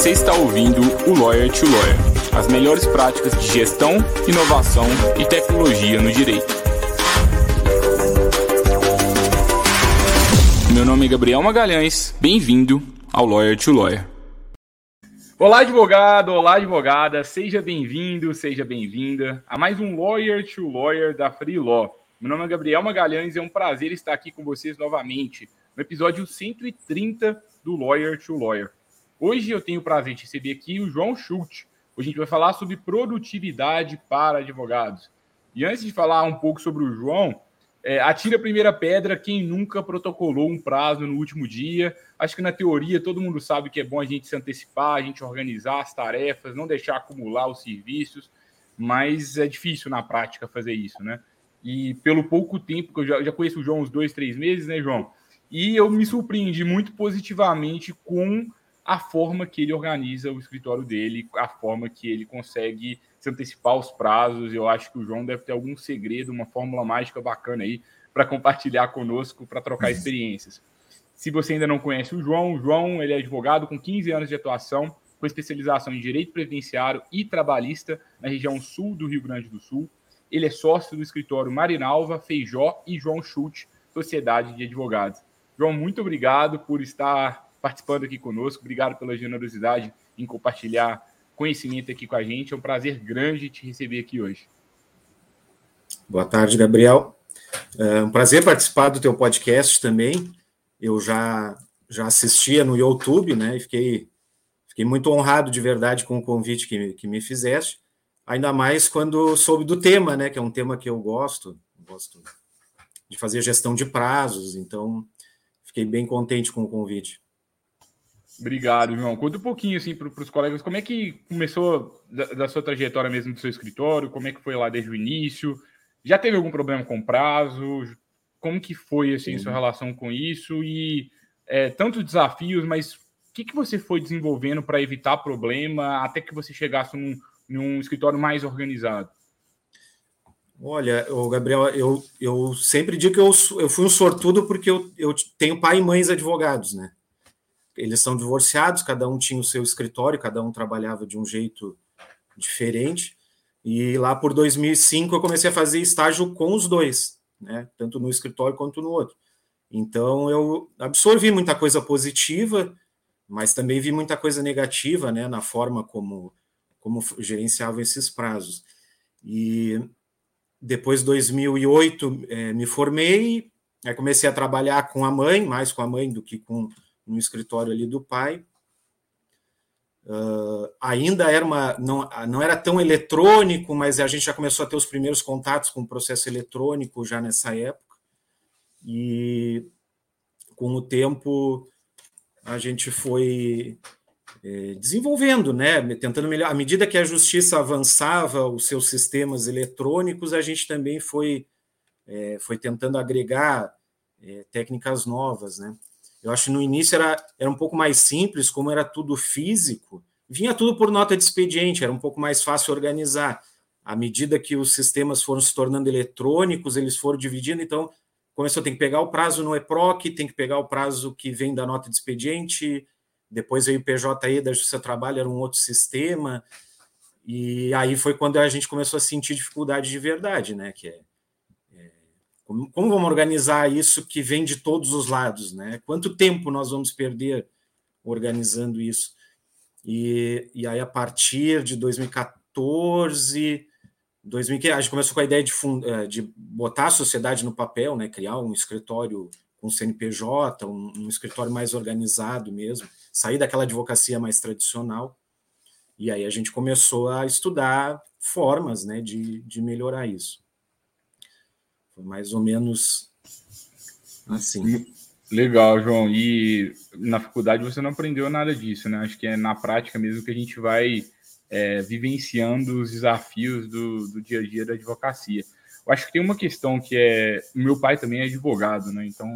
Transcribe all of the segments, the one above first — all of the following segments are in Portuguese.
Você está ouvindo o Lawyer to Lawyer as melhores práticas de gestão, inovação e tecnologia no direito. Meu nome é Gabriel Magalhães, bem-vindo ao Lawyer to Lawyer. Olá, advogado, olá, advogada, seja bem-vindo, seja bem-vinda a mais um Lawyer to Lawyer da Free Law. Meu nome é Gabriel Magalhães e é um prazer estar aqui com vocês novamente no episódio 130 do Lawyer to Lawyer. Hoje eu tenho o prazer de receber aqui o João Schultz. Hoje a gente vai falar sobre produtividade para advogados. E antes de falar um pouco sobre o João, é, atira a primeira pedra quem nunca protocolou um prazo no último dia. Acho que na teoria todo mundo sabe que é bom a gente se antecipar, a gente organizar as tarefas, não deixar acumular os serviços, mas é difícil na prática fazer isso, né? E pelo pouco tempo que eu já, eu já conheço o João uns dois, três meses, né, João? E eu me surpreendi muito positivamente com a forma que ele organiza o escritório dele, a forma que ele consegue se antecipar os prazos. Eu acho que o João deve ter algum segredo, uma fórmula mágica bacana aí para compartilhar conosco, para trocar uhum. experiências. Se você ainda não conhece o João, o João ele é advogado com 15 anos de atuação, com especialização em direito previdenciário e trabalhista na região sul do Rio Grande do Sul. Ele é sócio do escritório Marinalva, Feijó e João Schultz, Sociedade de Advogados. João, muito obrigado por estar participando aqui conosco. Obrigado pela generosidade em compartilhar conhecimento aqui com a gente. É um prazer grande te receber aqui hoje. Boa tarde, Gabriel. É um prazer participar do teu podcast também. Eu já já assistia no YouTube, né? E fiquei, fiquei muito honrado de verdade com o convite que, que me fizeste. Ainda mais quando soube do tema, né? Que é um tema que eu gosto, gosto de fazer gestão de prazos. Então, fiquei bem contente com o convite. Obrigado, João. Conta um pouquinho assim para os colegas como é que começou da, da, sua trajetória mesmo do seu escritório, como é que foi lá desde o início. Já teve algum problema com prazo? Como que foi assim sua relação com isso e é, tantos desafios, mas o que, que você foi desenvolvendo para evitar problema até que você chegasse num, num escritório mais organizado? Olha, Gabriel, eu, eu sempre digo que eu, eu fui um sortudo porque eu, eu tenho pai e mães advogados, né? Eles são divorciados, cada um tinha o seu escritório, cada um trabalhava de um jeito diferente. E lá por 2005 eu comecei a fazer estágio com os dois, né? Tanto no escritório quanto no outro. Então eu absorvi muita coisa positiva, mas também vi muita coisa negativa, né, na forma como como gerenciavam esses prazos. E depois de 2008 é, me formei, aí comecei a trabalhar com a mãe, mais com a mãe do que com no escritório ali do pai. Uh, ainda era uma não, não era tão eletrônico, mas a gente já começou a ter os primeiros contatos com o processo eletrônico já nessa época. E com o tempo a gente foi é, desenvolvendo, né, tentando melhorar. À medida que a justiça avançava os seus sistemas eletrônicos, a gente também foi é, foi tentando agregar é, técnicas novas, né? Eu acho que no início era, era um pouco mais simples, como era tudo físico, vinha tudo por nota de expediente, era um pouco mais fácil organizar. À medida que os sistemas foram se tornando eletrônicos, eles foram dividindo, então começou a ter que pegar o prazo no EPROC, tem que pegar o prazo que vem da nota de expediente, depois veio o PJE da Justiça do Trabalho, era um outro sistema, e aí foi quando a gente começou a sentir dificuldade de verdade, né? Que é como, como, vamos organizar isso que vem de todos os lados? Né? Quanto tempo nós vamos perder organizando isso? E, e aí, a partir de 2014, 2015, a gente começou com a ideia de, eh, de botar a sociedade no papel, né? criar um escritório com CNPJ, um, um escritório mais organizado mesmo, sair daquela advocacia mais tradicional. E aí a gente começou a estudar formas né, de, de melhorar isso. Foi mais ou menos assim. Legal, João. E na faculdade você não aprendeu nada disso, né? Acho que é na prática mesmo que a gente vai é, vivenciando os desafios do, do dia a dia da advocacia. Eu acho que tem uma questão que é. Meu pai também é advogado, né? Então,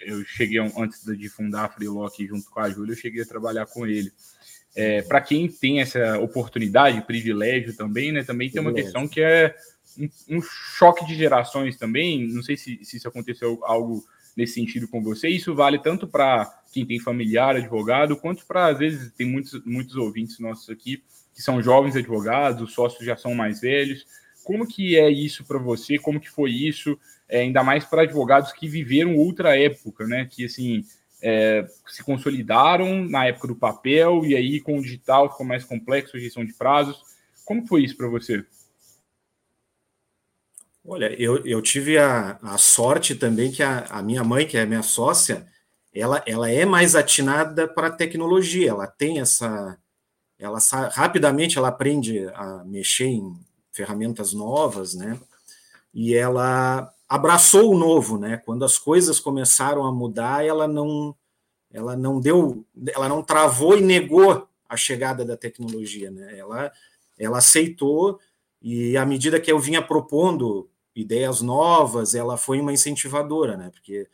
eu cheguei antes de fundar a Freelock junto com a Júlia, eu cheguei a trabalhar com ele. É, Para quem tem essa oportunidade, privilégio também, né? Também tem uma questão que é um, um, choque de gerações também. Não sei se, se isso aconteceu algo nesse sentido com você. Isso vale tanto para quem tem familiar advogado, quanto para, às vezes, tem muitos, muitos ouvintes nossos aqui que são jovens advogados, os sócios já são mais velhos. Como que é isso para você? Como que foi isso? É, ainda mais para advogados que viveram outra época, né? Que, assim, é, se consolidaram na época do papel e aí com o digital ficou mais complexo a gestão de prazos. Como foi isso para você? Olha, eu, eu tive a, a sorte também que a, a minha mãe, que é minha sócia, ela, ela é mais atinada para a tecnologia, ela tem essa. Ela rapidamente ela aprende a mexer em ferramentas novas, né? E ela abraçou o novo, né? Quando as coisas começaram a mudar, ela não ela não deu, ela não travou e negou a chegada da tecnologia, né? Ela ela aceitou e à medida que eu vinha propondo ideias novas, ela foi uma incentivadora, né? Porque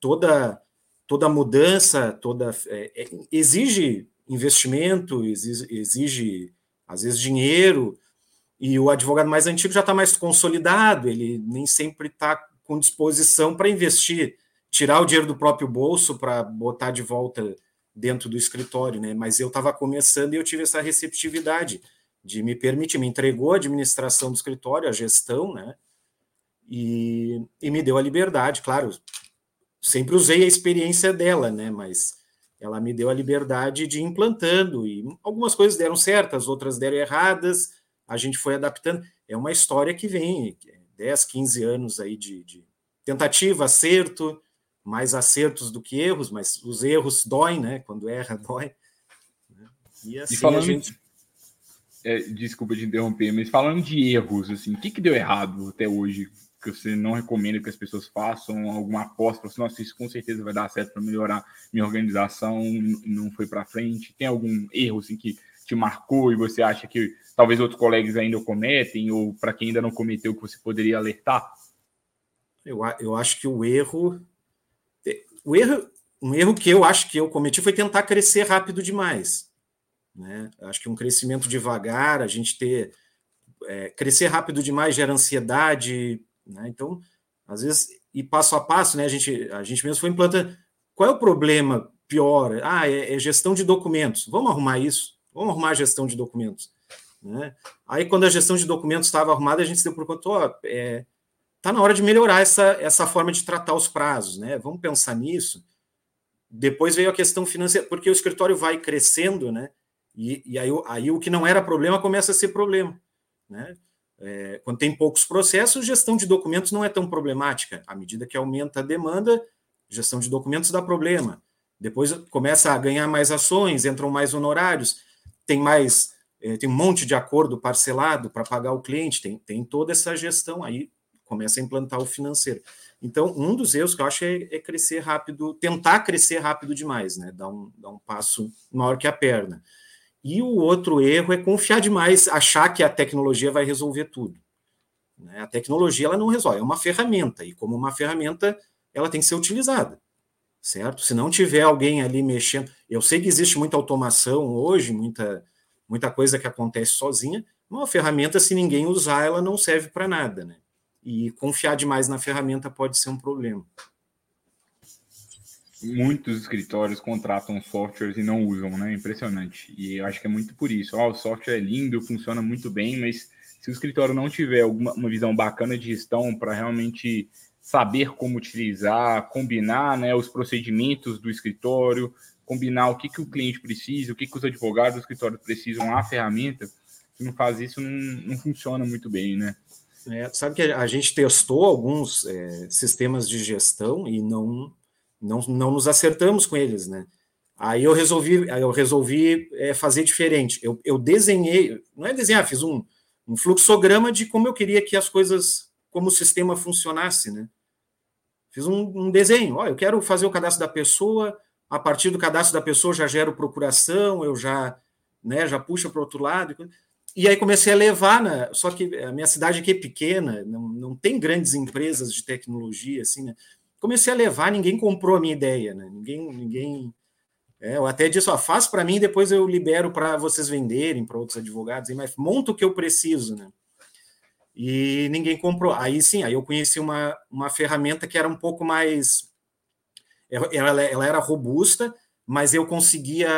toda toda mudança, toda é, é, exige investimento, exige, exige às vezes dinheiro, e o advogado mais antigo já está mais consolidado, ele nem sempre está com disposição para investir, tirar o dinheiro do próprio bolso para botar de volta dentro do escritório, né? Mas eu estava começando e eu tive essa receptividade de me permitir, me entregou a administração do escritório, a gestão, né? E, e me deu a liberdade, claro. Sempre usei a experiência dela, né? Mas ela me deu a liberdade de ir implantando e algumas coisas deram certas, outras deram erradas a gente foi adaptando. É uma história que vem 10, 15 anos aí de, de tentativa, acerto, mais acertos do que erros, mas os erros doem, né? Quando erra, dói. E assim e falando, a gente. É, desculpa de interromper, mas falando de erros, assim, o que, que deu errado até hoje que você não recomenda que as pessoas façam alguma aposta para assim, nossa, isso com certeza vai dar certo para melhorar minha organização, não foi para frente? Tem algum erro assim que te marcou e você acha que talvez outros colegas ainda cometem, ou para quem ainda não cometeu, que você poderia alertar? Eu, eu acho que o erro. O erro. Um erro que eu acho que eu cometi foi tentar crescer rápido demais. Né? Acho que um crescimento devagar, a gente ter. É, crescer rápido demais gera ansiedade. Né? Então, às vezes, e passo a passo, né? A gente, a gente mesmo foi implantando. Qual é o problema pior? Ah, é, é gestão de documentos. Vamos arrumar isso. Vamos arrumar a gestão de documentos. Né? Aí, quando a gestão de documentos estava arrumada, a gente se deu por conta, ó, é, tá na hora de melhorar essa, essa forma de tratar os prazos, né? Vamos pensar nisso. Depois veio a questão financeira, porque o escritório vai crescendo, né? E, e aí, aí o que não era problema começa a ser problema, né? É, quando tem poucos processos, gestão de documentos não é tão problemática. À medida que aumenta a demanda, gestão de documentos dá problema. Depois começa a ganhar mais ações, entram mais honorários tem mais, é, tem um monte de acordo parcelado para pagar o cliente, tem, tem toda essa gestão aí, começa a implantar o financeiro. Então, um dos erros que eu acho é, é crescer rápido, tentar crescer rápido demais, né? Dar um, dar um passo maior que a perna. E o outro erro é confiar demais, achar que a tecnologia vai resolver tudo. Né? A tecnologia ela não resolve, é uma ferramenta, e como uma ferramenta, ela tem que ser utilizada certo? Se não tiver alguém ali mexendo, eu sei que existe muita automação hoje, muita, muita coisa que acontece sozinha, uma ferramenta, se ninguém usar, ela não serve para nada, né? E confiar demais na ferramenta pode ser um problema. Muitos escritórios contratam softwares e não usam, né? Impressionante. E eu acho que é muito por isso. Oh, o software é lindo, funciona muito bem, mas se o escritório não tiver alguma uma visão bacana de gestão para realmente saber como utilizar, combinar né, os procedimentos do escritório, combinar o que, que o cliente precisa, o que, que os advogados do escritório precisam, a ferramenta. Se não faz isso, não, não funciona muito bem, né? É, sabe que a gente testou alguns é, sistemas de gestão e não, não, não nos acertamos com eles, né? Aí eu resolvi, eu resolvi é, fazer diferente. Eu, eu desenhei, não é desenhar, fiz um, um fluxograma de como eu queria que as coisas, como o sistema funcionasse, né? Fiz um, um desenho. Ó, eu quero fazer o cadastro da pessoa. A partir do cadastro da pessoa já gero procuração, eu já, né, já puxa para outro lado. E aí comecei a levar, né? só que a minha cidade aqui é pequena, não, não tem grandes empresas de tecnologia, assim, né? Comecei a levar, ninguém comprou a minha ideia, né? Ninguém, ninguém. É, eu até disse, ó, faz para mim, depois eu libero para vocês venderem para outros advogados, mas monta o que eu preciso, né? e ninguém comprou. Aí sim, aí eu conheci uma, uma ferramenta que era um pouco mais. ela, ela era robusta, mas eu conseguia,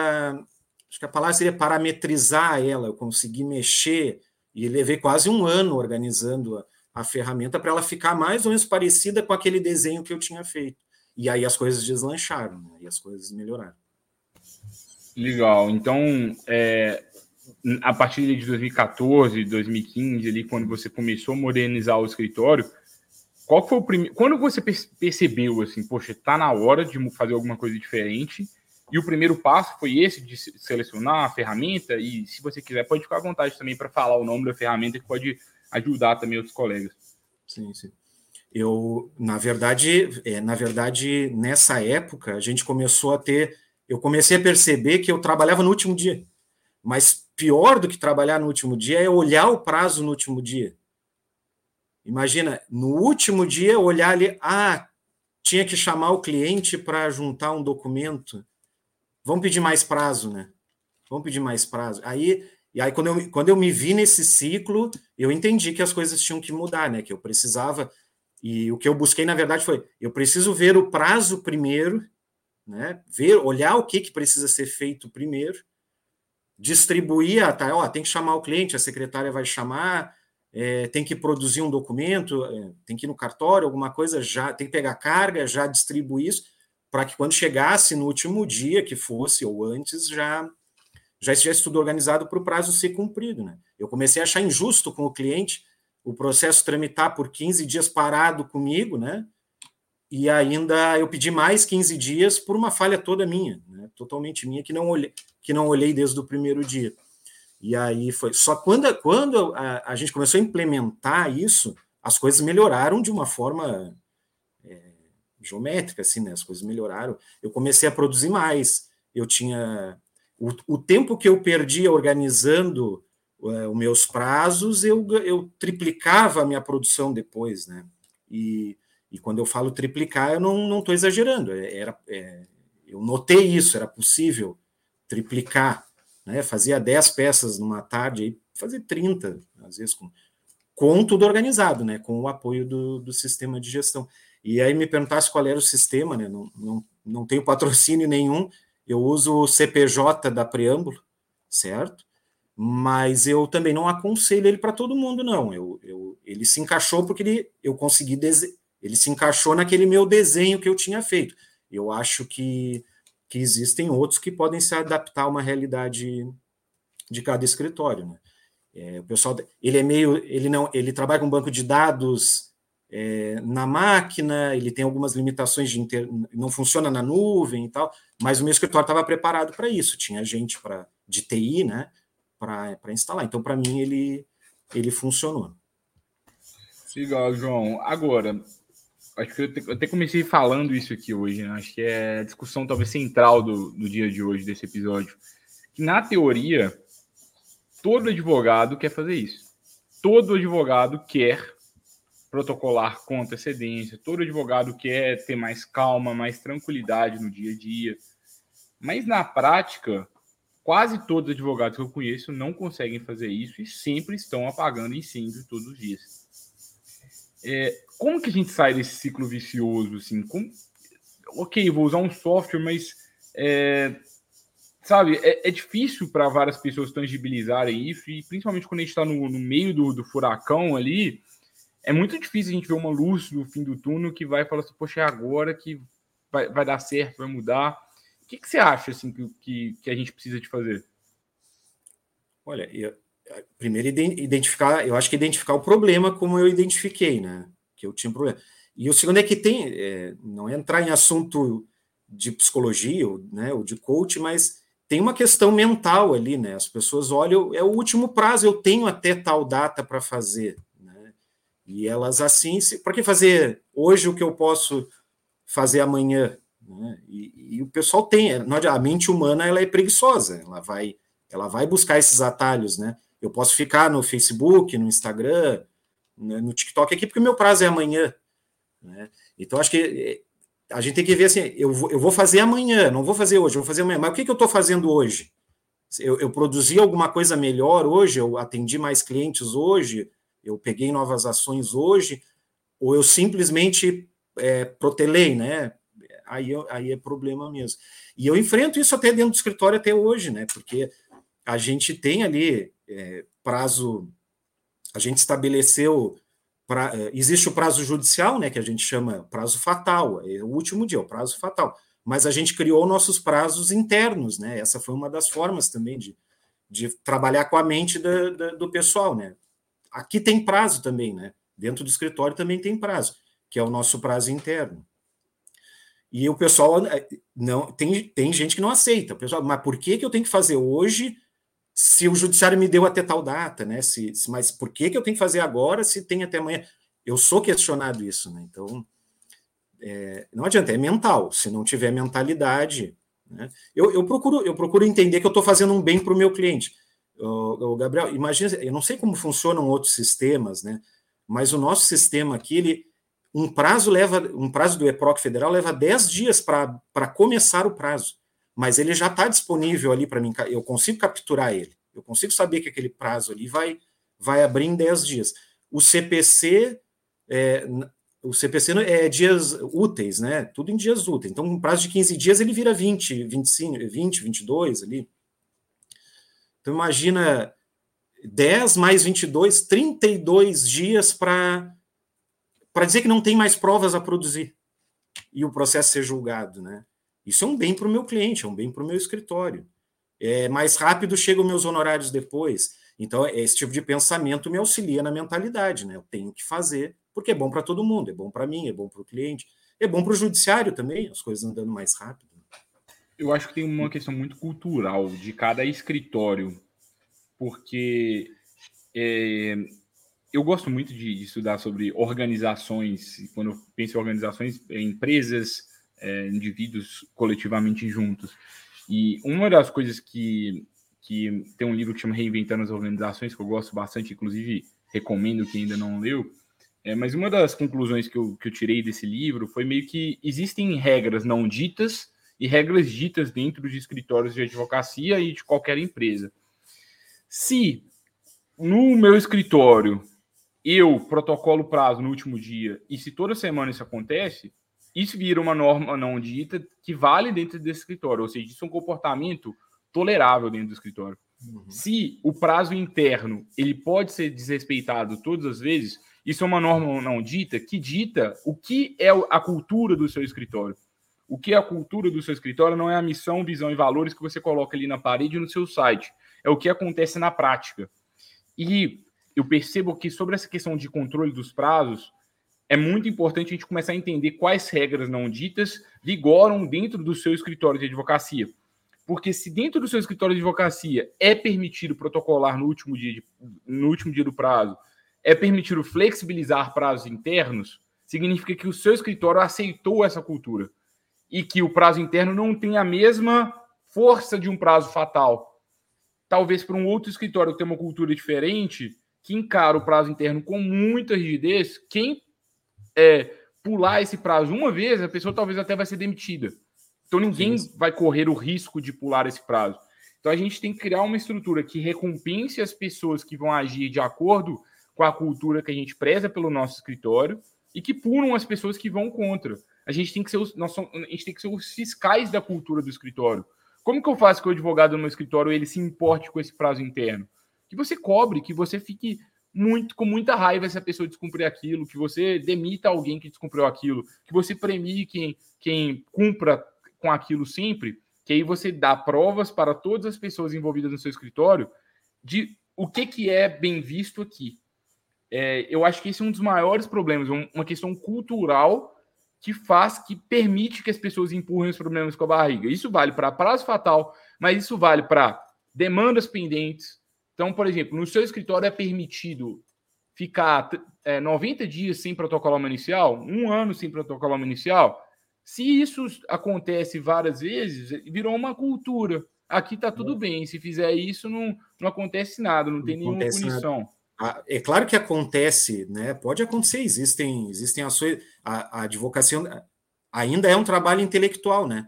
acho que a palavra seria parametrizar ela, eu consegui mexer e levei quase um ano organizando a, a ferramenta para ela ficar mais ou menos parecida com aquele desenho que eu tinha feito. E aí as coisas deslancharam, né? e as coisas melhoraram. Legal. Então, é, a partir de 2014, 2015, ali, quando você começou a modernizar o escritório, qual foi o primeiro. Quando você percebeu assim, poxa, tá na hora de fazer alguma coisa diferente? E o primeiro passo foi esse de selecionar a ferramenta. E se você quiser, pode ficar à vontade também para falar o nome da ferramenta que pode ajudar também outros colegas. Sim, sim. Eu, na verdade, é, na verdade, nessa época, a gente começou a ter eu comecei a perceber que eu trabalhava no último dia. Mas pior do que trabalhar no último dia é olhar o prazo no último dia. Imagina, no último dia, olhar ali, ah, tinha que chamar o cliente para juntar um documento. Vamos pedir mais prazo, né? Vamos pedir mais prazo. Aí, e aí quando eu, quando eu me vi nesse ciclo, eu entendi que as coisas tinham que mudar, né? Que eu precisava. E o que eu busquei, na verdade, foi: eu preciso ver o prazo primeiro né? Ver, olhar o que, que precisa ser feito primeiro, distribuir a tá, ó, tem que chamar o cliente, a secretária vai chamar, é, tem que produzir um documento, é, tem que ir no cartório, alguma coisa, já tem que pegar carga, já distribuir isso, para que quando chegasse no último dia que fosse, ou antes, já já estivesse tudo organizado para o prazo ser cumprido. Né? Eu comecei a achar injusto com o cliente o processo tramitar por 15 dias parado comigo, né? e ainda eu pedi mais 15 dias por uma falha toda minha, né? totalmente minha, que não olhei, que não olhei desde o primeiro dia. E aí foi. Só quando, quando a, a gente começou a implementar isso, as coisas melhoraram de uma forma é, geométrica, assim, né? As coisas melhoraram. Eu comecei a produzir mais. Eu tinha. O, o tempo que eu perdia organizando é, os meus prazos, eu, eu triplicava a minha produção depois, né? E e quando eu falo triplicar, eu não estou exagerando. É, era, é, eu notei isso, era possível triplicar. Né? Fazia 10 peças numa tarde, aí fazer 30, às vezes, com, com tudo organizado, né? com o apoio do, do sistema de gestão. E aí me perguntasse qual era o sistema, né? não, não, não tenho patrocínio nenhum, eu uso o CPJ da Preâmbulo, certo? Mas eu também não aconselho ele para todo mundo, não. Eu, eu, ele se encaixou porque ele, eu consegui ele se encaixou naquele meu desenho que eu tinha feito. Eu acho que, que existem outros que podem se adaptar a uma realidade de cada escritório. Né? É, o pessoal, ele é meio, ele não, ele trabalha com banco de dados é, na máquina, ele tem algumas limitações de inter, não funciona na nuvem e tal, mas o meu escritório estava preparado para isso, tinha gente para de TI, né, para instalar. Então, para mim, ele ele funcionou. Legal, João. Agora, acho que eu até comecei falando isso aqui hoje, né? acho que é a discussão talvez central do, do dia de hoje, desse episódio. Que na teoria, todo advogado quer fazer isso. Todo advogado quer protocolar com antecedência, todo advogado quer ter mais calma, mais tranquilidade no dia a dia. Mas na prática, quase todos os advogados que eu conheço não conseguem fazer isso e sempre estão apagando incêndio todos os dias. É, como que a gente sai desse ciclo vicioso? Assim? Como... Ok, vou usar um software, mas é, sabe, é, é difícil para várias pessoas tangibilizarem isso, e principalmente quando a gente está no, no, meio do, do, furacão ali, é muito difícil a gente ver uma luz no fim do túnel que vai falar assim, poxa, é agora que vai, vai dar certo, vai mudar. O que, que você acha assim, que, que, que a gente precisa de fazer? Olha, eu, primeiro identificar, eu acho que identificar o problema como eu identifiquei, né? Que eu tinha um problema. E o segundo é que tem, é, não é entrar em assunto de psicologia, ou, né, ou de coach, mas tem uma questão mental ali, né? As pessoas olham, é o último prazo, eu tenho até tal data para fazer? E elas assim, para que fazer hoje o que eu posso fazer amanhã? Né? E, e o pessoal tem, a mente humana ela é preguiçosa, ela vai, ela vai buscar esses atalhos, né? Eu posso ficar no Facebook, no Instagram, né, no TikTok aqui, porque o meu prazo é amanhã. Né? Então, acho que eh, a gente tem que ver assim: eu vou, eu vou fazer amanhã, não vou fazer hoje, vou fazer amanhã. Mas o que, que eu estou fazendo hoje? Eu, eu, produzi alguma coisa melhor hoje, eu atendi mais clientes hoje, eu peguei novas ações hoje, ou eu simplesmente é, protelei, né? aí, aí é problema mesmo. E eu enfrento isso até dentro do escritório até hoje, né? Porque a gente tem ali é, prazo, a gente estabeleceu. Pra, é, existe o prazo judicial, né, que a gente chama prazo fatal, é o último dia, o prazo fatal. Mas a gente criou nossos prazos internos, né? Essa foi uma das formas também de, de trabalhar com a mente da, da, do pessoal, né? Aqui tem prazo também, né? Dentro do escritório também tem prazo, que é o nosso prazo interno. E o pessoal é, não tem, tem gente que não aceita. O pessoal, mas por que, que eu tenho que fazer hoje se o judiciário me deu até tal data, né? Se, mas por que, que eu tenho que fazer agora se tem até amanhã? Eu sou questionado isso, né? Então, é, não adianta, é mental. Se não tiver mentalidade, né? eu, eu, procuro, eu procuro entender que eu estou fazendo um bem para o meu cliente. O, Gabriel, imagina, eu não sei como funcionam outros sistemas, né? Mas o nosso sistema aqui, ele, um prazo leva, um prazo do EPROC federal leva 10 dias para começar o prazo, mas ele já está disponível ali para mim, eu consigo capturar ele, eu consigo saber que aquele prazo ali vai, vai abrir em 10 dias. O CPC, é, o CPC é dias úteis, né? Tudo em dias úteis. Então, um prazo de 15 dias ele vira 20, 25, 20, 22 ali. Então, imagina 10 mais 22, 32 dias para dizer que não tem mais provas a produzir e o processo ser julgado, né? Isso é um bem para o meu cliente, é um bem para o meu escritório. É mais rápido chegam meus honorários depois. Então, esse tipo de pensamento me auxilia na mentalidade, né? Eu tenho que fazer porque é bom para todo mundo, é bom para mim, é bom para o cliente, é bom para o judiciário também, as coisas andando mais rápido. Eu acho que tem uma questão muito cultural de cada escritório, porque é, eu gosto muito de, de, estudar sobre organizações, quando eu penso em organizações, é, empresas, é, indivíduos coletivamente juntos. E uma das coisas que, que tem um livro que chama Reinventando as Organizações, que eu gosto bastante, inclusive recomendo quem ainda não leu, é, mas uma das conclusões que eu, que eu tirei desse livro foi meio que existem regras não ditas e regras ditas dentro de escritórios de advocacia e de qualquer empresa. Se no meu escritório eu protocolo prazo no último dia e se toda semana isso acontece, isso vira uma norma não dita que vale dentro desse escritório, ou seja, isso é um comportamento tolerável dentro do escritório. Uhum. Se o prazo interno ele pode ser desrespeitado todas as vezes, isso é uma norma não dita que dita o que é a cultura do seu escritório. O que é a cultura do seu escritório não é a missão, visão e valores que você coloca ali na parede no seu site. É o que acontece na prática. E eu percebo que sobre essa questão de controle dos prazos, é muito importante a gente começar a entender quais regras não ditas vigoram dentro do seu escritório de advocacia. Porque se dentro do seu escritório de advocacia é permitido protocolar no último dia, de, no último dia do prazo, é permitir flexibilizar prazos internos, significa que o seu escritório aceitou essa cultura e que o prazo interno não tem a mesma força de um prazo fatal. Talvez para um outro escritório que tem uma cultura diferente, que encara o prazo interno com muita rigidez, quem é, pular esse prazo uma vez, a pessoa talvez até vai ser demitida. Então ninguém Sim. vai correr o risco de pular esse prazo. Então a gente tem que criar uma estrutura que recompense as pessoas que vão agir de acordo com a cultura que a gente preza pelo nosso escritório e que punam as pessoas que vão contra. A gente tem que ser os, nós somos, a gente tem que ser os fiscais da cultura do escritório. Como que eu faço que o advogado no meu escritório ele se importe com esse prazo interno? Que você cobre, que você fique muito com muita raiva se a pessoa descumprir aquilo, que você demita alguém que descumpriu aquilo, que você premie quem, quem cumpra com aquilo sempre, que aí você dá provas para todas as pessoas envolvidas no seu escritório de o que, que é bem visto aqui. É, eu acho que esse é um dos maiores problemas, uma questão cultural que faz, que permite que as pessoas empurrem os problemas com a barriga. Isso vale para prazo fatal, mas isso vale para demandas pendentes. Então, por exemplo, no seu escritório é permitido ficar é, 90 dias sem protocolo inicial, um ano sem protocolo inicial. Se isso acontece várias vezes, virou uma cultura. Aqui está tudo é. bem. Se fizer isso, não, não acontece nada, não, não tem nenhuma punição. Nada. É claro que acontece, né? Pode acontecer, existem, existem ações. A, a advocacia ainda é um trabalho intelectual, né?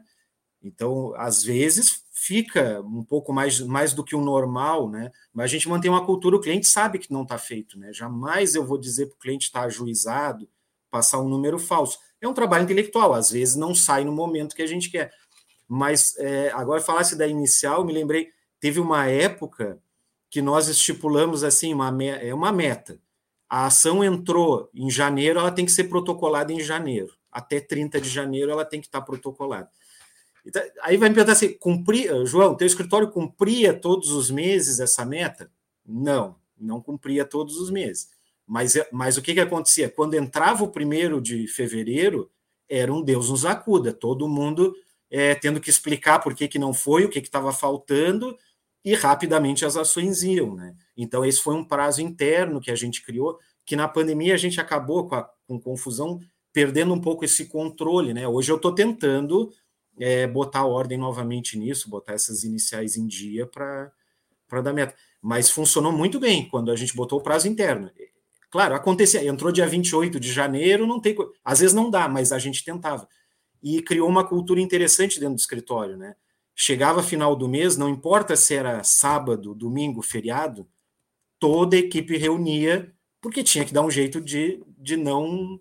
Então, às vezes fica um pouco mais, mais do que o normal, né? Mas a gente mantém uma cultura, o cliente sabe que não está feito, né? Jamais eu vou dizer para o cliente estar tá ajuizado, passar um número falso. É um trabalho intelectual, às vezes não sai no momento que a gente quer. Mas é, agora falasse da inicial, me lembrei, teve uma época que nós estipulamos assim uma, é uma meta. A ação entrou em janeiro, ela tem que ser protocolada em janeiro. Até 30 de janeiro ela tem que estar protocolada. Então, aí vai me perguntar assim, cumprir, João, teu escritório cumpria todos os meses essa meta? Não, não cumpria todos os meses. Mas, mas o que, que acontecia? Quando entrava o primeiro de fevereiro, era um Deus nos acuda, todo mundo é, tendo que explicar por que, que não foi, o que estava faltando, e rapidamente as ações iam. Né? Então, esse foi um prazo interno que a gente criou, que na pandemia a gente acabou com, a, com confusão, perdendo um pouco esse controle. Né? Hoje eu estou tentando é, botar ordem novamente nisso, botar essas iniciais em dia para dar meta. Mas funcionou muito bem quando a gente botou o prazo interno. Claro, acontecia, entrou dia 28 de janeiro, não tem. Às vezes não dá, mas a gente tentava. E criou uma cultura interessante dentro do escritório, né? Chegava final do mês, não importa se era sábado, domingo, feriado, toda a equipe reunia, porque tinha que dar um jeito de, de não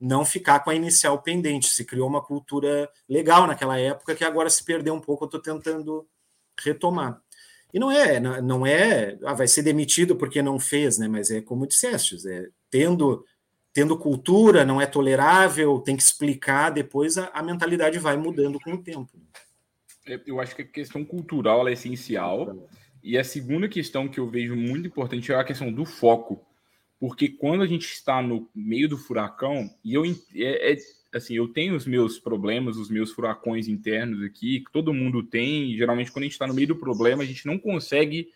não ficar com a inicial pendente. Se criou uma cultura legal naquela época que agora se perdeu um pouco. Eu estou tentando retomar. E não é, não é, ah, vai ser demitido porque não fez, né? Mas é como disseste, é tendo tendo cultura, não é tolerável, tem que explicar, depois a, a mentalidade vai mudando com o tempo. É, eu acho que a questão cultural é essencial. E a segunda questão que eu vejo muito importante é a questão do foco porque quando a gente está no meio do furacão, e eu é, é, assim, eu tenho os meus problemas, os meus furacões internos aqui, que todo mundo tem, e geralmente quando a gente está no meio do problema, a gente não consegue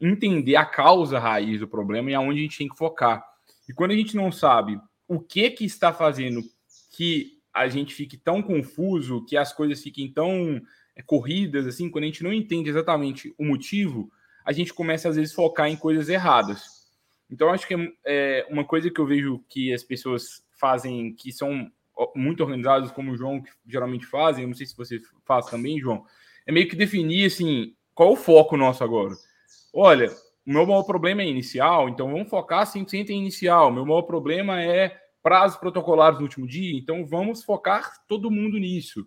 entender a causa raiz do problema e aonde a gente tem que focar. E quando a gente não sabe o que que está fazendo que a gente fique tão confuso, que as coisas fiquem tão corridas assim, quando a gente não entende exatamente o motivo, a gente começa às vezes a focar em coisas erradas. Então, acho que é, é uma coisa que eu vejo que as pessoas fazem, que são muito organizadas, como o João geralmente fazem, não sei se você faz também, João, é meio que definir, assim, qual o foco nosso agora. Olha, o meu maior problema é inicial, então vamos focar 100% em inicial. Meu maior problema é prazos protocolares no último dia, então vamos focar todo mundo nisso.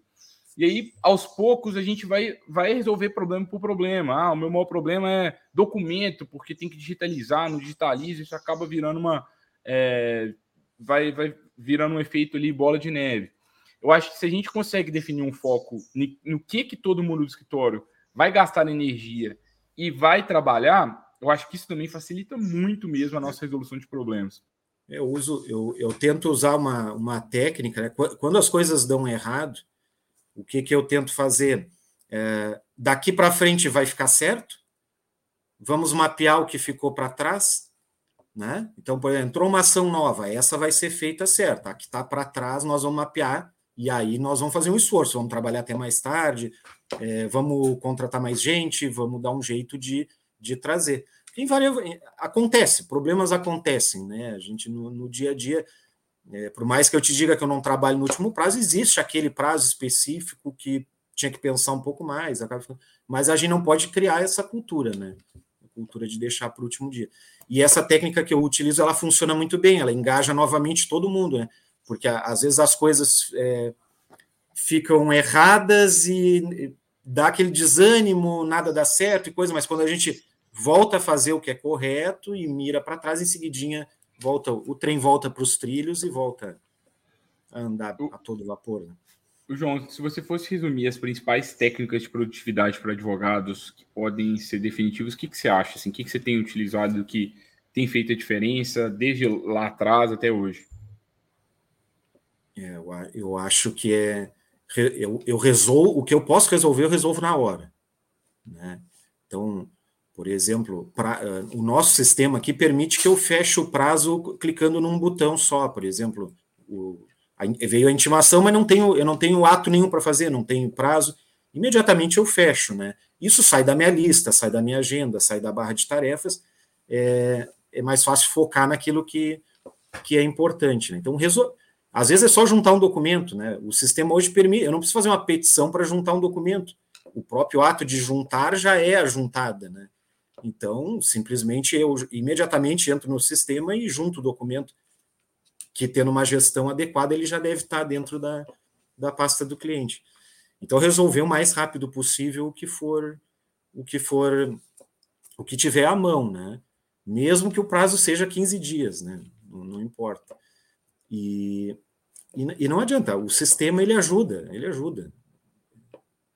E aí, aos poucos, a gente vai, vai resolver problema por problema. Ah, o meu maior problema é documento, porque tem que digitalizar, não digitaliza, isso acaba virando uma. É, vai, vai virando um efeito ali, bola de neve. Eu acho que se a gente consegue definir um foco no que, que todo mundo do escritório vai gastar energia e vai trabalhar, eu acho que isso também facilita muito mesmo a nossa resolução de problemas. Eu uso, eu, eu tento usar uma, uma técnica, né? quando as coisas dão errado, o que, que eu tento fazer? É, daqui para frente vai ficar certo? Vamos mapear o que ficou para trás? Né? Então, por exemplo, entrou uma ação nova, essa vai ser feita certa. A que está para trás, nós vamos mapear e aí nós vamos fazer um esforço, vamos trabalhar até mais tarde, é, vamos contratar mais gente, vamos dar um jeito de, de trazer. acontece, problemas acontecem, né? A gente no, no dia a dia é, por mais que eu te diga que eu não trabalho no último prazo, existe aquele prazo específico que tinha que pensar um pouco mais, mas a gente não pode criar essa cultura, né? A cultura de deixar para o último dia. E essa técnica que eu utilizo, ela funciona muito bem, ela engaja novamente todo mundo, né? Porque às vezes as coisas é, ficam erradas e dá aquele desânimo, nada dá certo e coisa, mas quando a gente volta a fazer o que é correto e mira para trás, em seguidinha volta, o trem volta para os trilhos e volta a andar a todo vapor. Né? João, se você fosse resumir as principais técnicas de produtividade para advogados que podem ser definitivas, o que, que você acha? Assim, o que, que você tem utilizado que tem feito a diferença desde lá atrás até hoje? É, eu, eu acho que é. Eu, eu resolvo o que eu posso resolver, eu resolvo na hora. Né? Então, por exemplo, pra, uh, o nosso sistema aqui permite que eu feche o prazo clicando num botão só. Por exemplo, o, a, veio a intimação, mas não tenho, eu não tenho ato nenhum para fazer, não tenho prazo. Imediatamente eu fecho, né? Isso sai da minha lista, sai da minha agenda, sai da barra de tarefas. É, é mais fácil focar naquilo que, que é importante. Né? Então, resol... às vezes é só juntar um documento, né? O sistema hoje permite. Eu não preciso fazer uma petição para juntar um documento. O próprio ato de juntar já é a juntada, né? Então, simplesmente eu imediatamente entro no sistema e junto o documento. que tendo uma gestão adequada, ele já deve estar dentro da, da pasta do cliente. Então, resolver o mais rápido possível o que for, o que for, o que tiver à mão, né? Mesmo que o prazo seja 15 dias, né? Não, não importa. E, e, e, não adianta, o sistema ele ajuda, ele ajuda.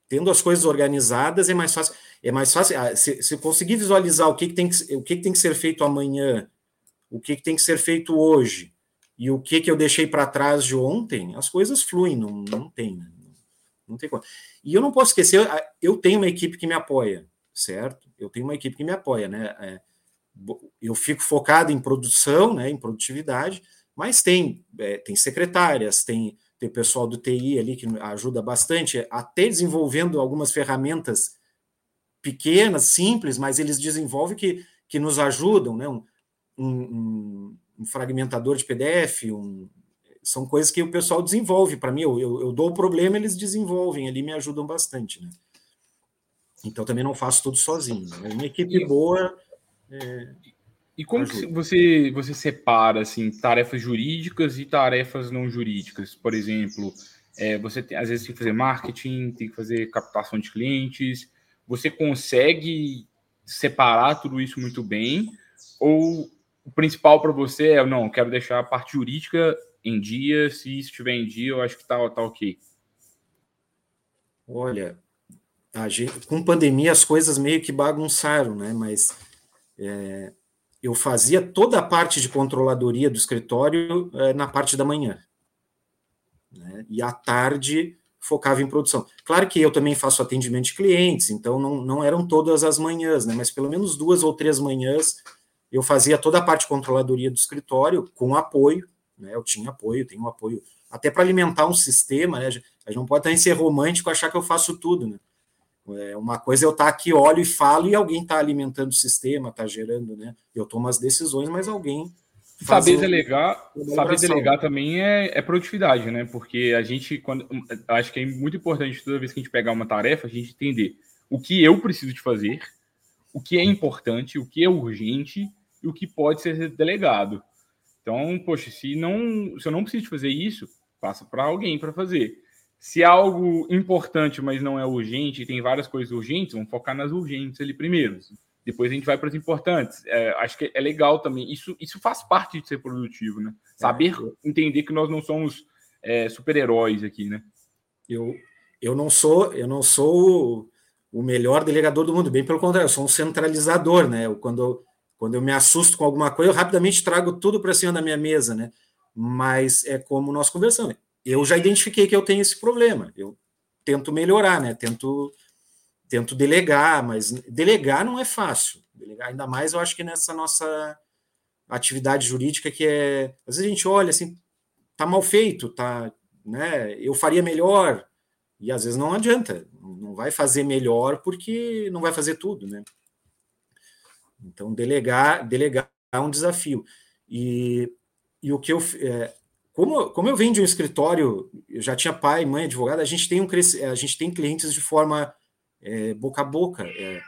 Tendo as coisas organizadas é mais fácil. É mais fácil. Ah, se, se eu conseguir visualizar o que, que tem que, o que, que tem que ser feito amanhã, o que, que tem que ser feito hoje e o que, que eu deixei para trás de ontem, as coisas fluem, não, não tem, né? não tem como. E eu não posso esquecer, eu tenho uma equipe que me apoia, certo? Eu tenho uma equipe que me apoia, né? É, eu fico focado em produção, né, em produtividade, mas tem, é, tem secretárias, tem, tem pessoal do TI ali que ajuda bastante, até desenvolvendo algumas ferramentas pequenas, simples, mas eles desenvolvem que, que nos ajudam, né? Um, um, um fragmentador de PDF, um, são coisas que o pessoal desenvolve para mim. Eu, eu, eu, dou o problema, eles desenvolvem ali, me ajudam bastante, né? Então também não faço tudo sozinho. Né? Minha equipe boa. É, e como você, você separa assim, tarefas jurídicas e tarefas não jurídicas? Por exemplo, é, você tem, às vezes tem que fazer marketing, tem que fazer captação de clientes. Você consegue separar tudo isso muito bem? Ou o principal para você é, não, quero deixar a parte jurídica em dia, se estiver em dia, eu acho que tá, tá ok. Olha, gente, com pandemia as coisas meio que bagunçaram, né? Mas é, eu fazia toda a parte de controladoria do escritório é, na parte da manhã. Né? E à tarde focava em produção. Claro que eu também faço atendimento de clientes, então não, não eram todas as manhãs, né? Mas pelo menos duas ou três manhãs eu fazia toda a parte de controladoria do escritório com apoio, né? Eu tinha apoio, tenho apoio, até para alimentar um sistema, né? A gente não pode também ser romântico achar que eu faço tudo, né? É, uma coisa é eu estar tá aqui, olho e falo, e alguém está alimentando o sistema, está gerando, né? Eu tomo as decisões, mas alguém. Saber delegar, saber delegar também é, é, produtividade, né? Porque a gente, quando, acho que é muito importante toda vez que a gente pegar uma tarefa, a gente entender o que eu preciso de fazer, o que é importante, o que é urgente e o que pode ser delegado. Então, poxa, se, não, se eu não preciso fazer isso, passa para alguém para fazer. Se é algo importante, mas não é urgente, e tem várias coisas urgentes, vamos focar nas urgentes ali primeiro. Depois a gente vai para as importantes. É, acho que é legal também. Isso, isso faz parte de ser produtivo, né? Saber é. entender que nós não somos é, super-heróis aqui, né? Eu, eu não sou eu não sou o melhor delegador do mundo, bem pelo contrário, eu sou um centralizador, né? Eu, quando quando eu me assusto com alguma coisa, eu rapidamente trago tudo para cima da minha mesa, né? Mas é como nós conversamos. Eu já identifiquei que eu tenho esse problema. Eu tento melhorar, né? Tento tento delegar, mas delegar não é fácil. Delegar, ainda mais eu acho que nessa nossa atividade jurídica que é, às vezes a gente olha assim, tá mal feito, tá, né? Eu faria melhor e às vezes não adianta, não vai fazer melhor porque não vai fazer tudo, né? Então, delegar, delegar é um desafio. E, e o que eu. É, como, como eu venho de um escritório, eu já tinha pai, mãe, advogado, a gente tem, um, a gente tem clientes de forma é, boca a boca. É,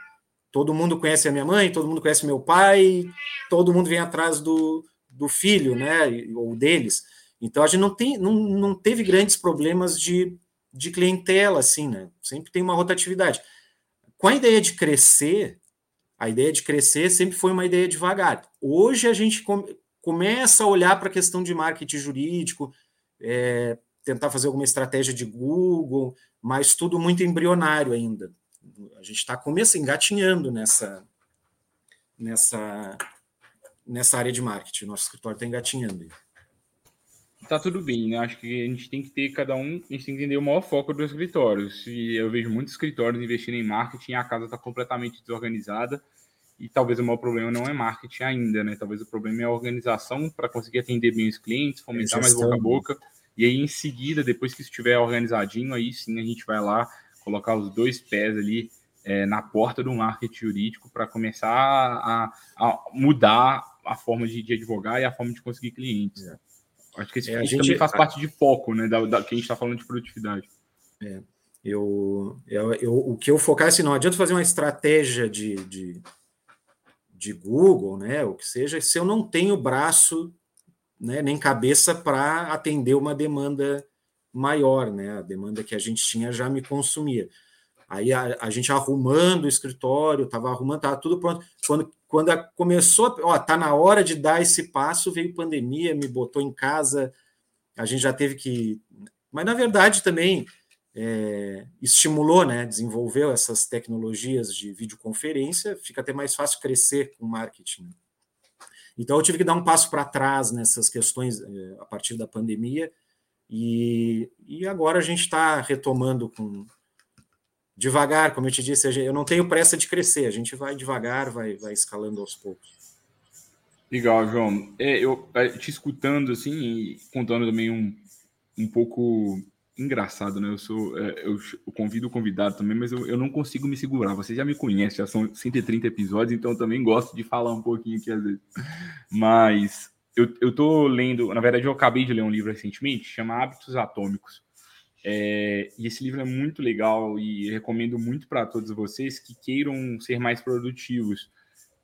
todo mundo conhece a minha mãe, todo mundo conhece meu pai, todo mundo vem atrás do, do filho, né? Ou deles. Então a gente não, tem, não, não teve grandes problemas de, de clientela, assim, né? Sempre tem uma rotatividade. Com a ideia de crescer, a ideia de crescer sempre foi uma ideia devagar. Hoje a gente começa a olhar para a questão de marketing jurídico, é, tentar fazer alguma estratégia de Google, mas tudo muito embrionário ainda. A gente está começando, engatinhando nessa, nessa, nessa área de marketing. Nosso escritório está engatinhando. Tá tudo bem, né? Acho que a gente tem que ter cada um, a gente tem que entender o maior foco do escritório. Se eu vejo muitos escritórios investindo em marketing, a casa está completamente desorganizada e talvez o maior problema não é marketing ainda, né? Talvez o problema é a organização para conseguir atender bem os clientes, fomentar mais boca a boca. E aí, em seguida, depois que estiver organizadinho, aí sim a gente vai lá colocar os dois pés ali é, na porta do marketing jurídico para começar a, a, mudar a forma de, de, advogar e a forma de conseguir clientes. É. Acho que esse é, gente, também faz parte de foco, né? Da, da que a gente está falando de produtividade. É, eu, eu, eu, o que eu focar, assim, não adianta fazer uma estratégia de, de, de Google, né? O que seja, se eu não tenho braço né, nem cabeça para atender uma demanda maior, né? A demanda que a gente tinha já me consumia. Aí a, a gente arrumando o escritório, estava arrumando, estava tudo pronto. Quando, quando a, começou, ó, tá na hora de dar esse passo, veio pandemia, me botou em casa, a gente já teve que. Mas na verdade também é, estimulou, né? Desenvolveu essas tecnologias de videoconferência, fica até mais fácil crescer com marketing. Então eu tive que dar um passo para trás nessas questões é, a partir da pandemia e, e agora a gente está retomando com devagar, como eu te disse, eu não tenho pressa de crescer, a gente vai devagar, vai, vai escalando aos poucos. Legal, João. É, eu é, te escutando assim e contando também um, um pouco engraçado, né? Eu sou, é, eu, convido o convidado também, mas eu, eu não consigo me segurar. Você já me conhece, já são 130 episódios, então eu também gosto de falar um pouquinho aqui às vezes. Mas eu, eu tô lendo, na verdade, eu acabei de ler um livro recentemente, chama Hábitos Atômicos. É, e esse livro é muito legal e recomendo muito para todos vocês que queiram ser mais produtivos,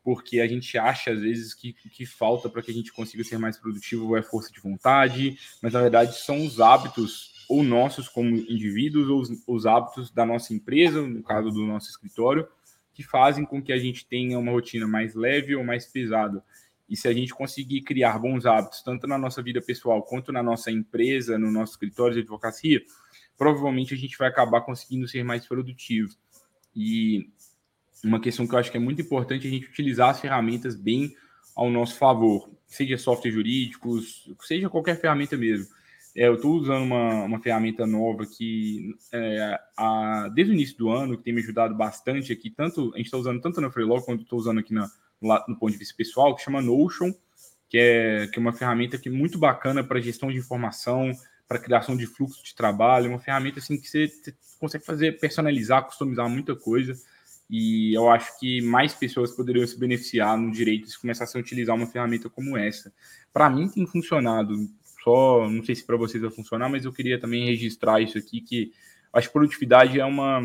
porque a gente acha às vezes que que falta para que a gente consiga ser mais produtivo é força de vontade, mas na verdade são os hábitos ou nossos como indivíduos ou os, os hábitos da nossa empresa, no caso do nosso escritório, que fazem com que a gente tenha uma rotina mais leve ou mais pesada. E se a gente conseguir criar bons hábitos, tanto na nossa vida pessoal quanto na nossa empresa, no nosso escritório de advocacia, provavelmente a gente vai acabar conseguindo ser mais produtivo. E uma questão que eu acho que é muito importante é a gente utilizar as ferramentas bem ao nosso favor, seja software jurídicos, seja qualquer ferramenta mesmo. É, eu estou usando uma, uma ferramenta nova que, é, a, desde o início do ano, que tem me ajudado bastante aqui, tanto a gente está usando tanto na Freelog quanto estou usando aqui na, no ponto de vista pessoal, que chama Notion, que é, que é uma ferramenta que é muito bacana para gestão de informação, para criação de fluxo de trabalho, uma ferramenta assim que você, você consegue fazer, personalizar, customizar muita coisa. E eu acho que mais pessoas poderiam se beneficiar no direito se começassem a utilizar uma ferramenta como essa. Para mim tem funcionado. Só não sei se para vocês vai funcionar, mas eu queria também registrar isso aqui que acho que produtividade é uma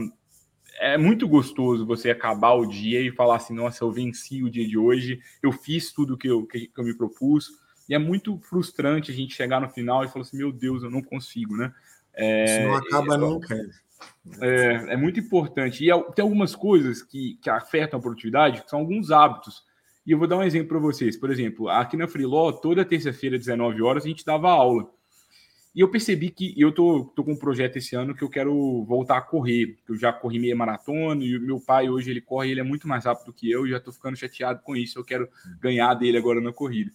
é muito gostoso você acabar o dia e falar assim, nossa, eu venci o dia de hoje, eu fiz tudo que eu, que, que eu me propus. E é muito frustrante a gente chegar no final e falar assim, meu Deus, eu não consigo, né? É, Isso não acaba é, nunca. É, é, muito importante. E tem algumas coisas que, que afetam a produtividade, que são alguns hábitos. E eu vou dar um exemplo para vocês. Por exemplo, aqui na Freeló, toda terça-feira, 19 horas, a gente dava aula. E eu percebi que eu tô, tô com um projeto esse ano que eu quero voltar a correr. Eu já corri meia maratona e o meu pai hoje ele corre, ele é muito mais rápido que eu, e já tô ficando chateado com isso. Eu quero ganhar dele agora na corrida.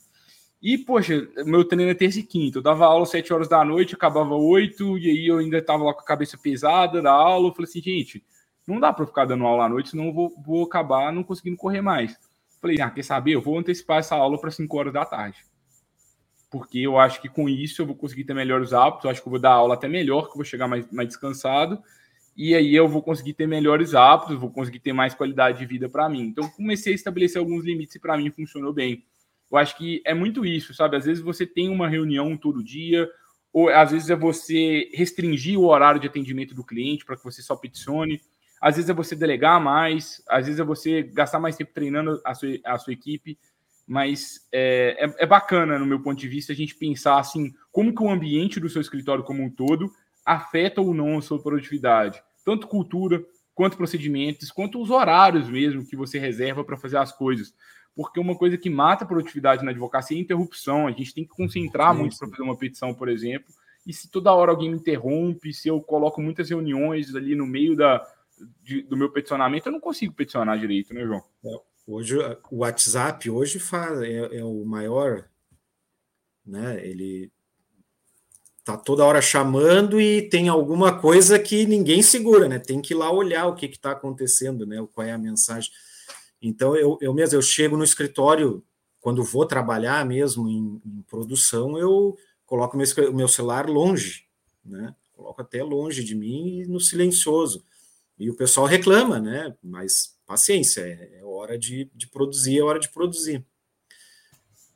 E, poxa, meu treino é terça e quinta. Eu dava aula às 7 horas da noite, acabava 8, e aí eu ainda tava lá com a cabeça pesada da aula. Eu falei assim, gente, não dá para ficar dando aula à noite, senão eu vou, vou acabar não conseguindo correr mais. Falei, ah, quer saber? Eu vou antecipar essa aula para 5 horas da tarde porque eu acho que com isso eu vou conseguir ter melhores hábitos, eu acho que eu vou dar aula até melhor, que eu vou chegar mais, mais descansado, e aí eu vou conseguir ter melhores hábitos, vou conseguir ter mais qualidade de vida para mim. Então, comecei a estabelecer alguns limites e para mim funcionou bem. Eu acho que é muito isso, sabe? Às vezes você tem uma reunião todo dia, ou às vezes é você restringir o horário de atendimento do cliente para que você só peticione, às vezes é você delegar mais, às vezes é você gastar mais tempo treinando a sua, a sua equipe mas é, é, é, bacana, no meu ponto de vista, a gente pensar assim, como que o ambiente do seu escritório como um todo afeta ou não a sua produtividade. Tanto cultura, quanto procedimentos, quanto os horários mesmo que você reserva para fazer as coisas. Porque uma coisa que mata a produtividade na advocacia é a interrupção. A gente tem que concentrar muito para fazer uma petição, por exemplo. E se toda hora alguém me interrompe, se eu coloco muitas reuniões ali no meio da, de, do meu peticionamento, eu não consigo peticionar direito, né, João? É. Hoje o WhatsApp hoje faz, é, é o maior, né? Ele tá toda hora chamando e tem alguma coisa que ninguém segura, né? Tem que ir lá olhar o que está acontecendo, né? Qual é a mensagem. Então eu, eu mesmo eu chego no escritório quando vou trabalhar mesmo em, em produção, eu coloco o meu celular longe, né? Coloco até longe de mim e no silencioso. E o pessoal reclama, né? Mas paciência, é, é hora de, de, produzir, é hora de produzir.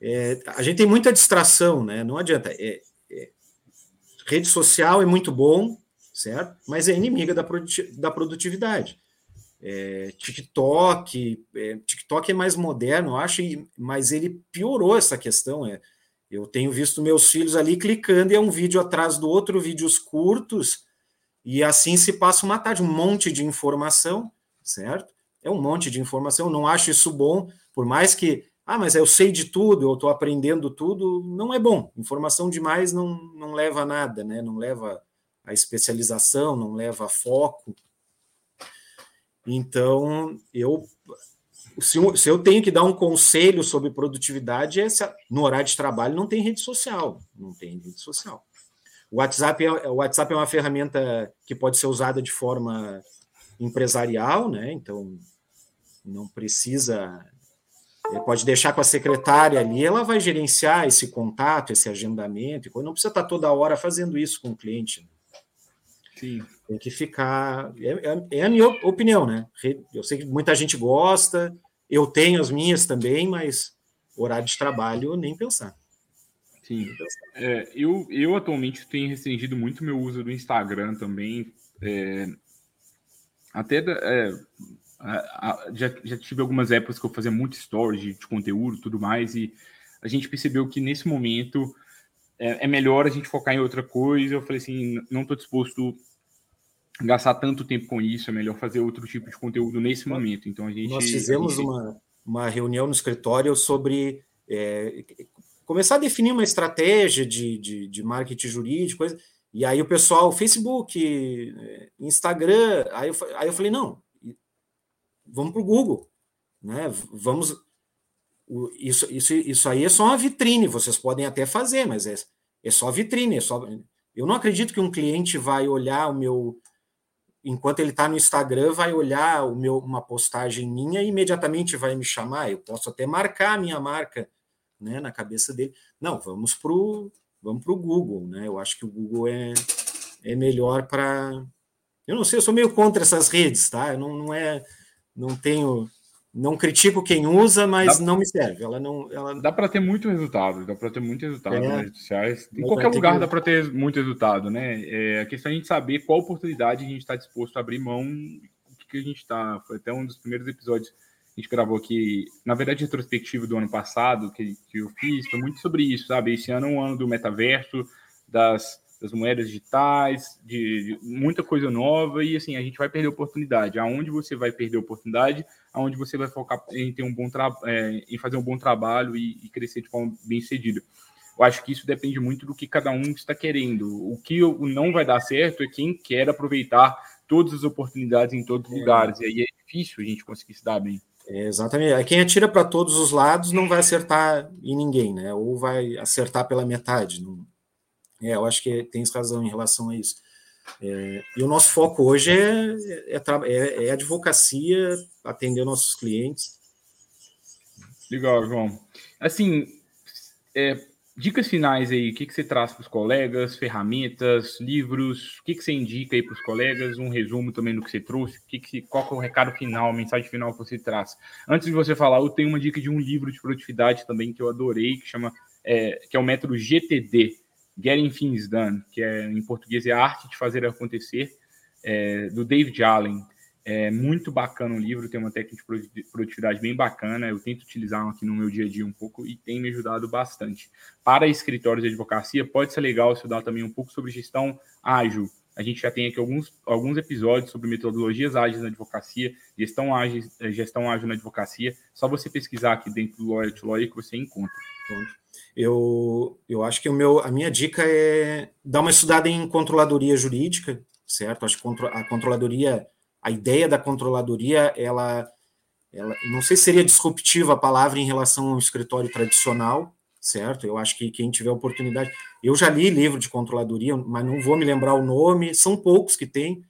É, a gente tem muita distração, né? Não adianta. É, é, rede social é muito bom, certo? Mas é inimiga da, da produtividade. É, TikTok, é, TikTok é mais moderno, eu acho, mas ele piorou essa questão. Eu tenho visto meus filhos ali clicando e é um vídeo atrás do outro, vídeos curtos, e assim se passa uma tarde, um monte de informação, certo? É um monte de informação, não acho isso bom, por mais que, ah, mas eu sei de tudo, eu estou aprendendo tudo, não é bom. Informação demais não, não leva a nada, né? Não leva a especialização, não leva a foco. Então, eu se, eu tenho que dar um conselho sobre produtividade, é no horário de trabalho não tem rede social. Não tem rede social. O WhatsApp é, o WhatsApp é uma ferramenta que pode ser usada de forma empresarial, né? Então não precisa. Pode deixar com a secretária ali, ela vai gerenciar esse contato, esse agendamento, não precisa estar toda hora fazendo isso com o cliente. Né? Sim. Tem que ficar. É, é, é, a minha opinião, né? Eu sei que muita gente gosta, eu tenho as minhas também, mas horário de trabalho, nem pensar. Sim. É, eu, eu atualmente tenho restringido muito meu uso do Instagram também. É, até é, a, a, já, já tive algumas épocas que eu fazia muito stories de, de conteúdo e tudo mais, e a gente percebeu que nesse momento é, é, melhor a gente focar em outra coisa. Eu falei assim, não estou disposto a gastar tanto tempo com isso, é melhor fazer outro tipo de conteúdo nesse momento. Então a gente. Nós fizemos gente... uma, uma reunião no escritório sobre é, começar a definir uma estratégia de, de, de marketing jurídico, coisa, e aí o pessoal, Facebook, Instagram, aí eu, aí eu falei, não, vamos para o Google, né? Vamos. Isso, isso, isso aí é só uma vitrine, vocês podem até fazer, mas é, é só vitrine, é só. Eu não acredito que um cliente vai olhar o meu. Enquanto ele está no Instagram, vai olhar o meu, uma postagem minha e imediatamente vai me chamar. Eu posso até marcar a minha marca né, na cabeça dele. Não, vamos para o vamos pro Google, né? Eu acho que o Google é, é melhor para. Eu não sei, eu sou meio contra essas redes, tá? Eu não, não é. Não tenho. Não critico quem usa, mas dá, não me serve. Ela não. Ela... Dá para ter muito resultado, dá para ter muito resultado é, nas redes sociais. Em qualquer lugar que... dá para ter muito resultado, né? É, a questão é a gente saber qual oportunidade a gente está disposto a abrir mão, o que a gente está. Foi até um dos primeiros episódios a gente gravou aqui, na verdade, retrospectiva do ano passado, que, que eu fiz, foi muito sobre isso, sabe? Esse ano é um ano do metaverso, das, das moedas digitais, de, de, muita coisa nova, e assim, a gente vai perder oportunidade. Aonde você vai perder oportunidade, aonde você vai focar em ter um bom é, em fazer um bom trabalho e, e crescer de forma bem cedida. Eu acho que isso depende muito do que cada um está querendo. O que não vai dar certo é quem quer aproveitar todas as oportunidades em todos os é. lugares. E aí é difícil a gente conseguir se dar bem. É, exatamente. Quem atira para todos os lados não vai acertar em ninguém, né? Ou vai acertar pela metade. Não... É, eu acho que tens razão em relação a isso. É, e o nosso foco hoje é, é, é, é advocacia, atender nossos clientes. Legal, João. Assim, é, Dicas finais aí, o que, que você traz para os colegas, ferramentas, livros, o que, que você indica aí para os colegas, um resumo também do que você trouxe, que que, qual que é o recado final, a mensagem final que você traz. Antes de você falar, eu tenho uma dica de um livro de produtividade também que eu adorei, que chama, é, que é o método GTD, Getting Things Done, que é, em português é a arte de fazer acontecer, é, do David Allen. É muito bacana o livro, tem uma técnica de produtividade bem bacana. Eu tento utilizar aqui no meu dia a dia um pouco e tem me ajudado bastante. Para escritórios de advocacia, pode ser legal estudar também um pouco sobre gestão ágil. A gente já tem aqui alguns, alguns episódios sobre metodologias ágeis na advocacia, gestão ágil, eh, gestão ágil na advocacia. Só você pesquisar aqui dentro do Lawyer to Lawyer que você encontra. Eu, eu acho que o meu, a minha dica é dar uma estudada em controladoria jurídica, certo? Acho que a controladoria a ideia da controladoria, ela, ela não sei se seria disruptiva a palavra em relação ao escritório tradicional, certo? Eu acho que quem tiver oportunidade, eu já li livro de controladoria, mas não vou me lembrar o nome, são poucos que tem,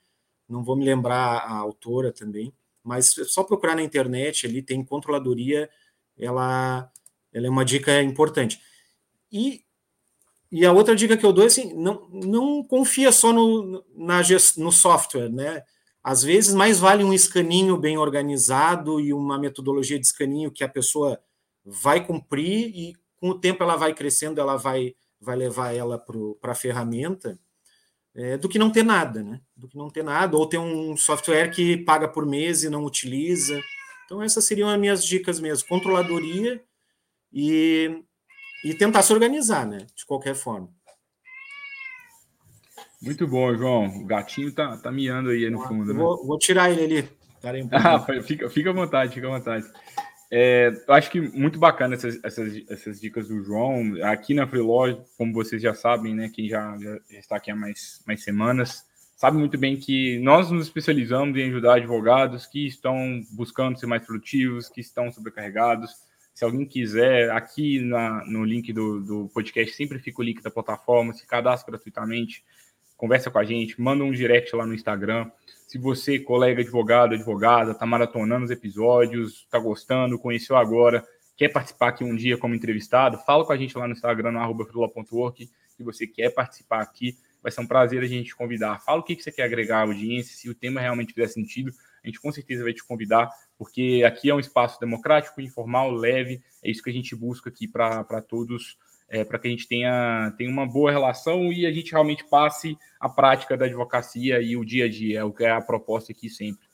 não vou me lembrar a autora também, mas só procurar na internet ali tem controladoria, ela, ela é uma dica importante. E e a outra dica que eu dou é assim, não, não confia só no, na, no software, né? Às vezes, mais vale um escaninho bem organizado e uma metodologia de escaninho que a pessoa vai cumprir e com o tempo ela vai crescendo, ela vai, vai levar ela para a ferramenta, é, do que não ter nada, né? Do que não ter nada, ou ter um software que paga por mês e não utiliza. Então, essas seriam as minhas dicas mesmo: controladoria e, e tentar se organizar, né? De qualquer forma. Muito bom, João. O gatinho tá, tá miando aí no fundo. Né? Vou, vou, tirar ele ali. Um ah, fica, fica à vontade, fica à vontade. É, eu acho que muito bacana essas, essas, essas dicas do João. Aqui na Freelog, como vocês já sabem, né? Quem já, já está aqui há mais, mais semanas, sabe muito bem que nós nos especializamos em ajudar advogados que estão buscando ser mais produtivos, que estão sobrecarregados. Se alguém quiser, aqui na, no link do, do podcast, sempre fica o link da plataforma, se cadastra gratuitamente, conversa com a gente, manda um direct lá no Instagram. Se você, colega advogado, advogada, está maratonando os episódios, está gostando, conheceu agora, quer participar aqui um dia como entrevistado, fala com a gente lá no Instagram, no arroba se você quer participar aqui. Vai ser um prazer a gente te convidar. Fala o que, que você quer agregar à audiência, se o tema realmente fizer sentido, a gente com certeza vai te convidar, porque aqui é um espaço democrático, informal, leve, é isso que a gente busca aqui para todos é, para que a gente tenha, tenha uma boa relação e a gente realmente passe a prática da advocacia e o dia a dia, é o que é a proposta aqui sempre.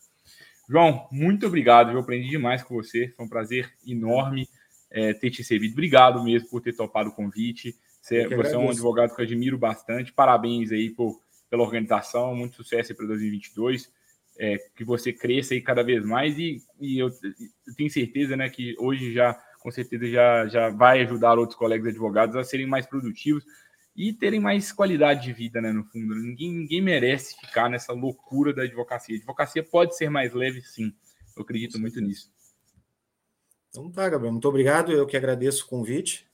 João, muito obrigado, eu aprendi demais com você, foi um prazer enorme é, ter te recebido. Obrigado mesmo por ter topado o convite. Você, você é um advogado que eu admiro bastante. Parabéns aí por, pela organização, muito sucesso para 2022. É, que você cresça aí cada vez mais e, e eu, eu tenho certeza né, que hoje já com certeza já, já vai ajudar outros colegas advogados a serem mais produtivos e terem mais qualidade de vida, né, no fundo. Ninguém, ninguém merece ficar nessa loucura da advocacia. A advocacia pode ser mais leve, sim. Eu acredito muito nisso. Então tá, Gabriel, muito obrigado. Eu que agradeço o convite.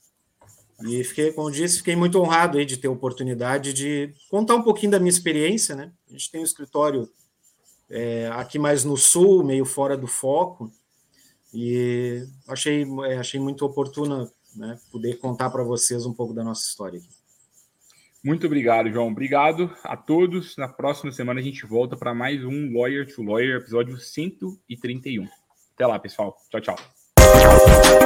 E fiquei, como disse, fiquei muito honrado aí de ter a oportunidade de contar um pouquinho da minha experiência, né? A gente tem um escritório é, aqui mais no sul, meio fora do foco, e achei, é, achei muito oportuno né, poder contar para vocês um pouco da nossa história aqui. Muito obrigado, João. Obrigado a todos. Na próxima semana a gente volta para mais um Lawyer to Lawyer, episódio 131. Até lá, pessoal. Tchau, tchau.